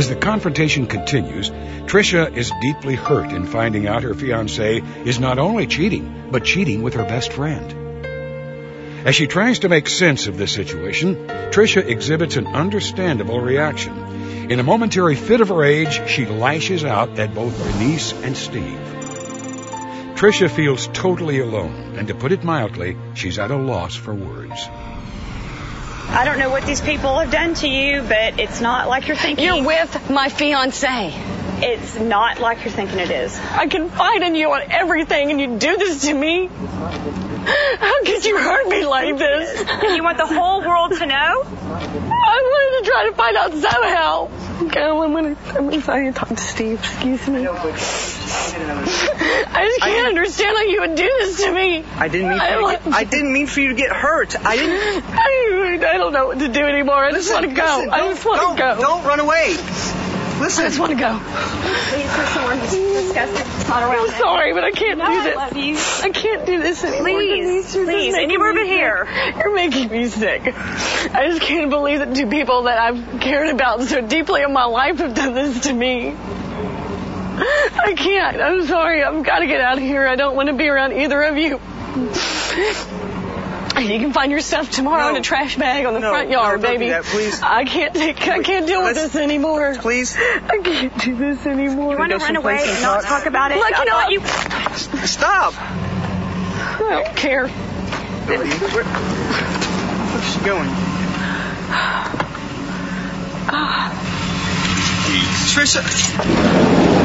As the confrontation continues, Trisha is deeply hurt in finding out her fiance is not only cheating, but cheating with her best friend. As she tries to make sense of this situation, Trisha exhibits an understandable reaction. In a momentary fit of rage, she lashes out at both Denise and Steve. Trisha feels totally alone, and to put it mildly, she's at a loss for words. I don't know what these people have done to you, but it's not like you're thinking. You're with my fiance. It's not like you're thinking it is. I confide in you on everything, and you do this to me. How could you hurt me like this? You want the whole world to know? I wanted to try to find out somehow. Okay, I'm gonna, I'm gonna try talk to Steve. Excuse me. I just can't understand how you would do this to me. I didn't mean. For I you to get, I didn't mean for you to get hurt. I didn't. I, I don't know what to do anymore. I just want to go. Listen, I just want to go. Don't run away. Listen. I just want to go. Please, for someone who's disgusted. It's not around. I'm sorry, but I can't No, do I this. love you. I can't do this anymore. Please, Denise. You're just please, anywhere but here. You're making me sick. I just can't believe that two people that I've cared about so deeply in my life have done this to me. I can't. I'm sorry. I've got to get out of here. I don't want to be around either of you. You can find your stuff tomorrow No. in a trash bag on the No, front yard, don't do baby. that, please. I can't take. I can't deal with Let's- this anymore. Please. I can't do this anymore. You want to run away and and not talk? talk about it? Look, I you know what? you. Stop. I don't care. Where, where's she going? Trisha.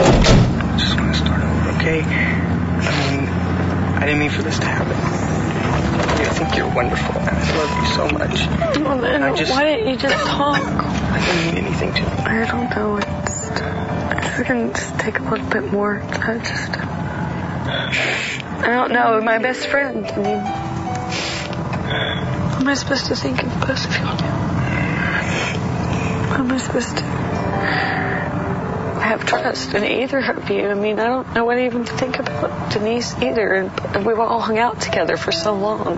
I just want to start over, okay? I mean, I didn't mean for this to happen. I think you're wonderful. and I love you so much. Well, then, I just- why didn't you just talk? I didn't mean anything to you. I don't know. It's, it's gonna just take a little bit more. I just. I don't know. My best friend. I mean, what am I supposed to think of both of you? What am I supposed to have trust in either of you? I mean, I don't know what even to think about Denise either. And we've all hung out together for so long.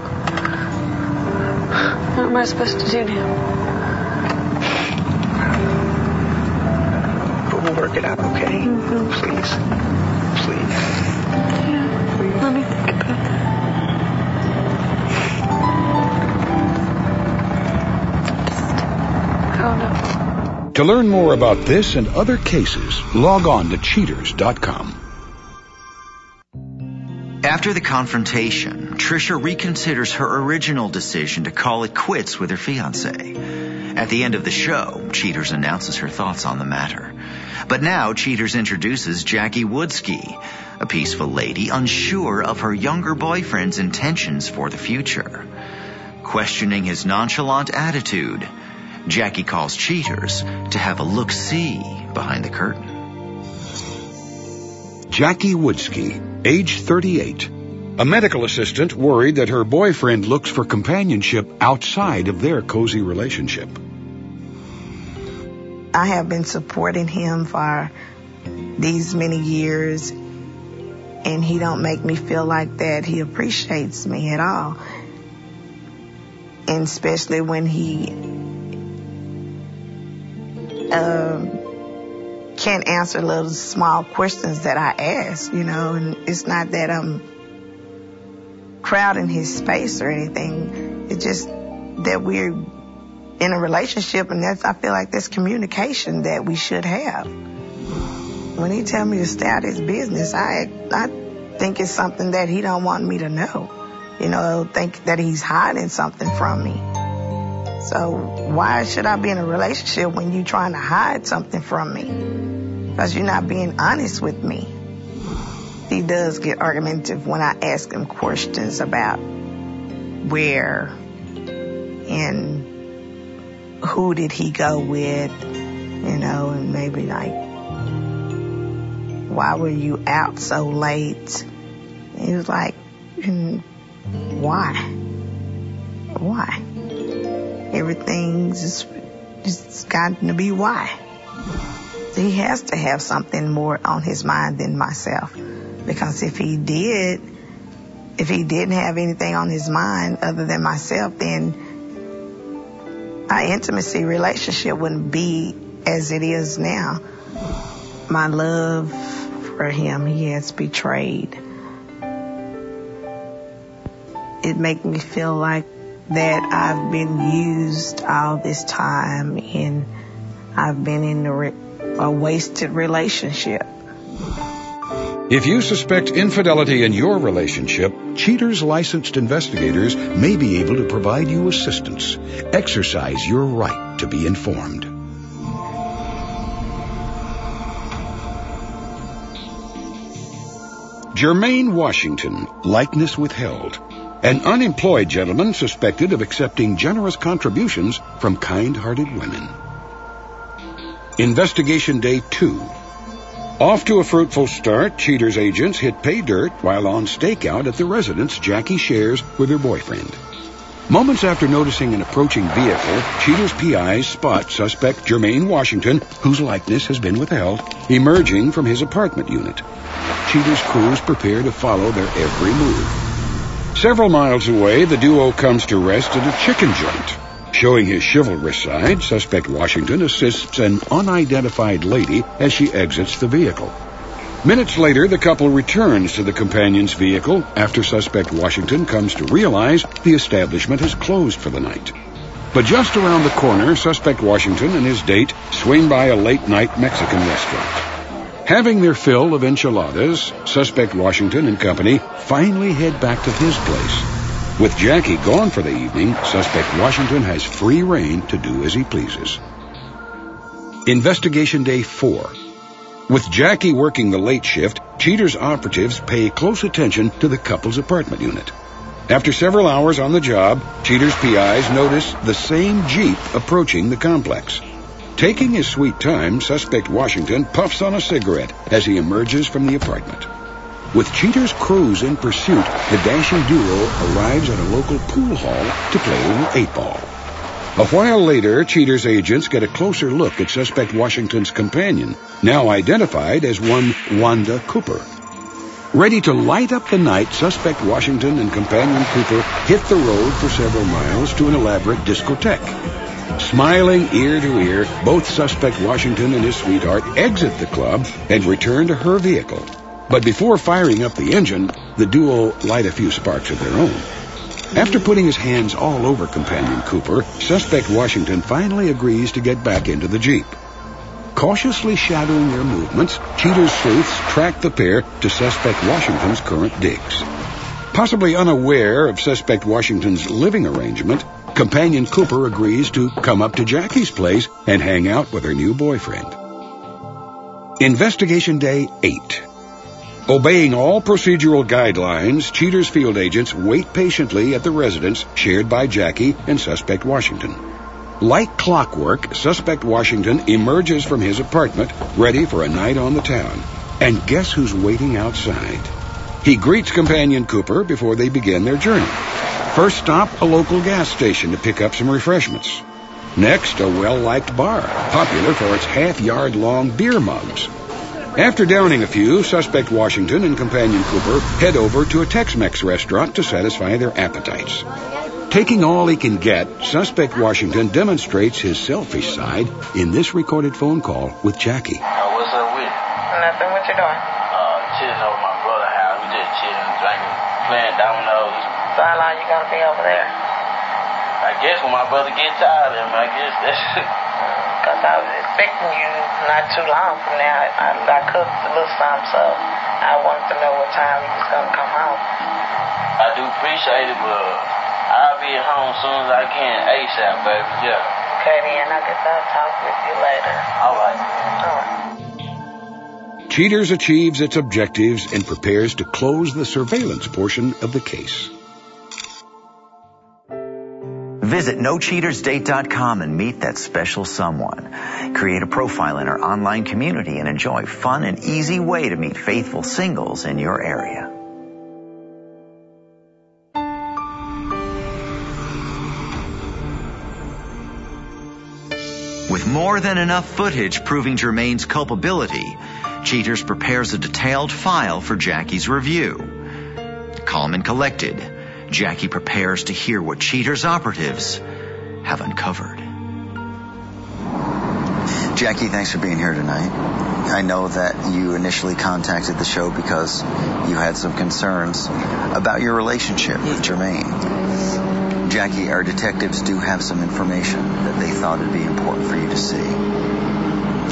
What am I supposed to do now? But we'll work it out, okay? Mm-hmm. Please. Please. Let me think about it. Just, oh, I don't know. To learn more about this and other cases, log on to cheaters.com. After the confrontation, Trisha reconsiders her original decision to call it quits with her fiance. At the end of the show, Cheaters announces her thoughts on the matter. But now Cheaters introduces Jackie Woodsky, a peaceful lady unsure of her younger boyfriend's intentions for the future. Questioning his nonchalant attitude, Jackie calls Cheaters to have a look-see behind the curtain. Jackie Woodsky, age 38. A medical assistant worried that her boyfriend looks for companionship outside of their cozy relationship. I have been supporting him for these many years and he don't make me feel like that he appreciates me at all. And especially when he um can't answer little small questions that I ask, you know, and it's not that I'm crowding his space or anything. It's just that we're in a relationship and that's I feel like that's communication that we should have. When he tell me to stay out of his business, I I think it's something that he don't want me to know. You know, think that he's hiding something from me. So why should I be in a relationship when you're trying to hide something from me? Because you're not being honest with me. He does get argumentative when I ask him questions about where and who did he go with, you know, and maybe like, why were you out so late? He was like, "Mm, why? Why? Everything's just, just gotten to be why. He has to have something more on his mind than myself. Because if he did, if he didn't have anything on his mind other than myself, then our intimacy relationship wouldn't be as it is now. My love for him, he has betrayed. It makes me feel like that I've been used all this time and I've been in a, re- a wasted relationship. If you suspect infidelity in your relationship, Cheaters licensed investigators may be able to provide you assistance. Exercise your right to be informed. Jermaine Washington, likeness withheld. An unemployed gentleman suspected of accepting generous contributions from kind-hearted women. Investigation Day 2. Off to a fruitful start, Cheater's agents hit pay dirt while on stakeout at the residence Jackie shares with her boyfriend. Moments after noticing an approaching vehicle, Cheater's PIs spot suspect Jermaine Washington, whose likeness has been withheld, emerging from his apartment unit. Cheater's crews prepare to follow their every move. Several miles away, the duo comes to rest at a chicken joint. Showing his chivalrous side, suspect Washington assists an unidentified lady as she exits the vehicle. Minutes later, the couple returns to the companion's vehicle after suspect Washington comes to realize the establishment has closed for the night. But just around the corner, suspect Washington and his date swing by a late-night Mexican restaurant. Having their fill of enchiladas, suspect Washington and company finally head back to his place with Jackie gone for the evening, suspect Washington has free reign to do as he pleases. Investigation Day 4. With Jackie working the late shift, Cheater's operatives pay close attention to the couple's apartment unit. After several hours on the job, Cheater's PIs notice the same Jeep approaching the complex. Taking his sweet time, suspect Washington puffs on a cigarette as he emerges from the apartment. With Cheater's crews in pursuit, the dashing duo arrives at a local pool hall to play a little eight ball. A while later, Cheater's agents get a closer look at suspect Washington's companion, now identified as one Wanda Cooper. Ready to light up the night, suspect Washington and companion Cooper hit the road for several miles to an elaborate discotheque. Smiling ear to ear, both suspect Washington and his sweetheart exit the club and return to her vehicle. But before firing up the engine, the duo light a few sparks of their own. After putting his hands all over companion Cooper, suspect Washington finally agrees to get back into the Jeep. Cautiously shadowing their movements, Cheater's sleuths track the pair to suspect Washington's current digs. Possibly unaware of suspect Washington's living arrangement, companion Cooper agrees to come up to Jackie's place and hang out with her new boyfriend. Investigation Day 8. Obeying all procedural guidelines, Cheater's field agents wait patiently at the residence shared by Jackie and suspect Washington. Like clockwork, suspect Washington emerges from his apartment, ready for a night on the town. And guess who's waiting outside? He greets companion Cooper before they begin their journey. First stop, a local gas station to pick up some refreshments. Next, a well-liked bar, popular for its half-yard-long beer mugs. After downing a few, suspect Washington and companion Cooper head over to a Tex-Mex restaurant to satisfy their appetites. Taking all he can get, suspect Washington demonstrates his selfish side in this recorded phone call with Jackie. Uh, what's up with? Nothing. What you doing? Uh, chilling over my brother's house. We just chilling, drinking, playing dominoes. So how long you gonna be over there? I guess when my brother gets tired of him, I guess that's... Because I was expecting you not too long from now. I, I cooked a little something, so I wanted to know what time you was going to come home. I do appreciate it, but I'll be at home as soon as I can, ASAP, baby. Yeah. Okay, then I guess I'll talk with you later. All right. All right. Cheaters achieves its objectives and prepares to close the surveillance portion of the case. Visit NoCheatersDate.com and meet that special someone. Create a profile in our online community and enjoy fun and easy way to meet faithful singles in your area. With more than enough footage proving Jermaine's culpability, Cheaters prepares a detailed file for Jackie's review. Calm and collected, Jackie prepares to hear what Cheater's operatives have uncovered. Jackie, thanks for being here tonight. I know that you initially contacted the show because you had some concerns about your relationship with Jermaine. Jackie, our detectives do have some information that they thought would be important for you to see.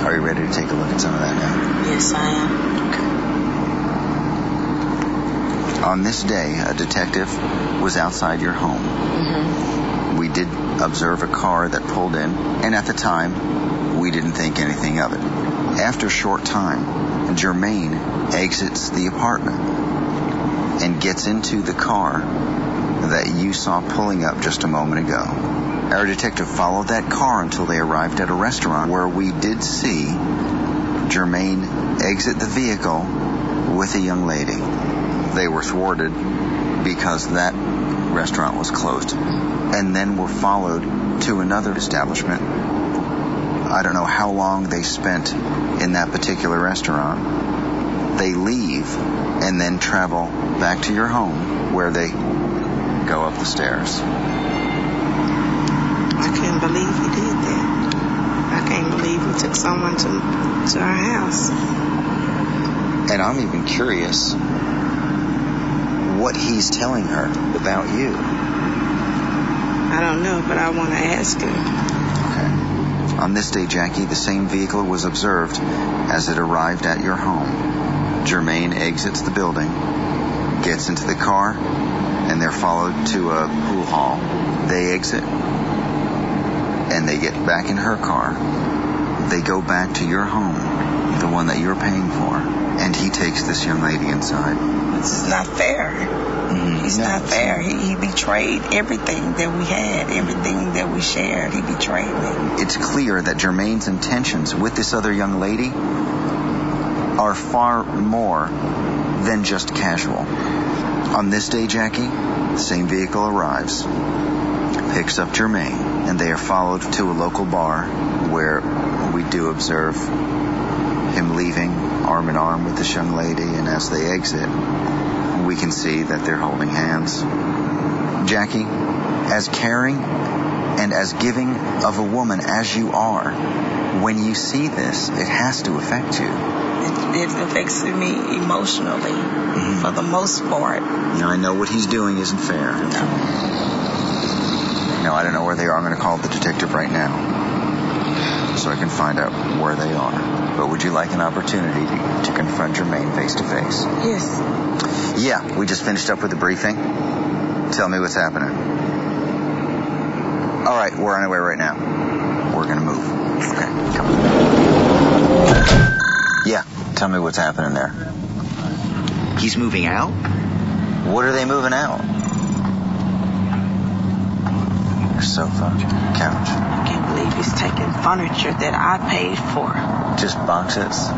Are you ready to take a look at some of that now? Yes, I am. On this day, a detective was outside your home. Mm-hmm. We did observe a car that pulled in, and at the time, we didn't think anything of it. After a short time, Jermaine exits the apartment and gets into the car that you saw pulling up just a moment ago. Our detective followed that car until they arrived at a restaurant where we did see Jermaine exit the vehicle with a young lady. They were thwarted because that restaurant was closed and then were followed to another establishment. I don't know how long they spent in that particular restaurant. They leave and then travel back to your home where they go up the stairs. I can't believe he did that. I can't believe he took someone to to our house. And I'm even curious what he's telling her about you. I don't know, but I want to ask him. Okay. On this day, Jackie, the same vehicle was observed as it arrived at your home. Jermaine exits the building, gets into the car, and they're followed to a pool hall. They exit, and they get back in her car. They go back to your home, the one that you're paying for, and he takes this young lady inside. This is not fair. Mm, He's no, not it's fair. He, he betrayed everything that we had, everything that we shared. He betrayed me. it's clear that Jermaine's intentions with this other young lady are far more than just casual. On this day, Jackie, the same vehicle arrives, picks up Jermaine, and they are followed to a local bar where we do observe him leaving arm in arm with this young lady, and as they exit, we can see that they're holding hands. Jackie, as caring and as giving of a woman as you are, when you see this, it has to affect you. It, it affects me emotionally Mm-hmm. for the most part. Now, I know what he's doing isn't fair. No. Now, I don't know where they are. I'm going to call the detective right now so I can find out where they are. But would you like an opportunity to, to confront Jermaine face to face? Yes. Yeah, we just finished up with the briefing. Tell me what's happening. All right, we're on our way right now. We're going to move. Okay, come on. Yeah, tell me what's happening there. He's moving out? What are they moving out? Your sofa, couch, I can't believe he's taking furniture that I paid for. Just boxes.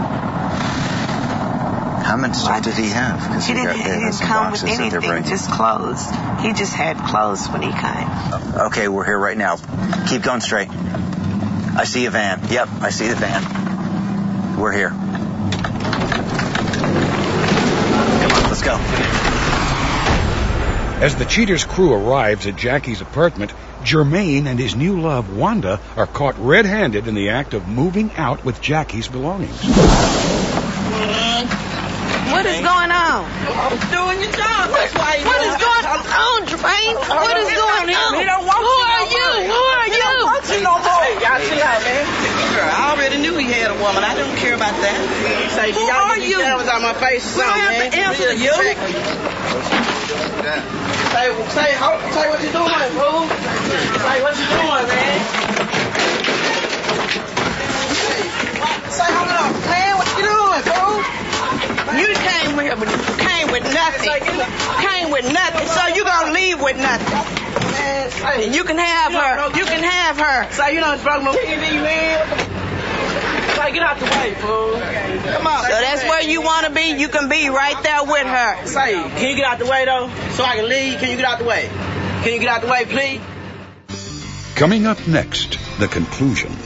How much stuff did he have? Because He didn't, he didn't come with anything, just clothes. He just had clothes when he came. Oh, okay, we're here right now. Keep going straight. I see a van. Yep, I see the van. We're here. Come on, let's go. As the cheater's crew arrives at Jackie's apartment, Jermaine and his new love, Wanda, are caught red-handed in the act of moving out with Jackie's belongings. What is going on? I'm doing your job. That's why he What is going on, Jermaine? What is going on? He don't want Who are you? Who are He you? don't want you no more. Y'all chill out, man. Girl, I already knew he had a woman. I don't care about that. Say, Who y'all are you? these cameras out my face or We don't have man. to answer Real you. Say, say, say what you doing, fool. Say what you doing, man. Say, hold on, man. What you doing, fool? You came with came with nothing. Came with nothing. So you gonna leave with nothing. Man, say, And you can have her. You can have her. Say, you done broke my TV, man. Say, get out the way, fool. Come on. So that's where you wanna be. You can be right there with her. Say, can you get out the way, though? So I can leave? Can you get out the way? Can you get out the way, please? Coming up next, the conclusion.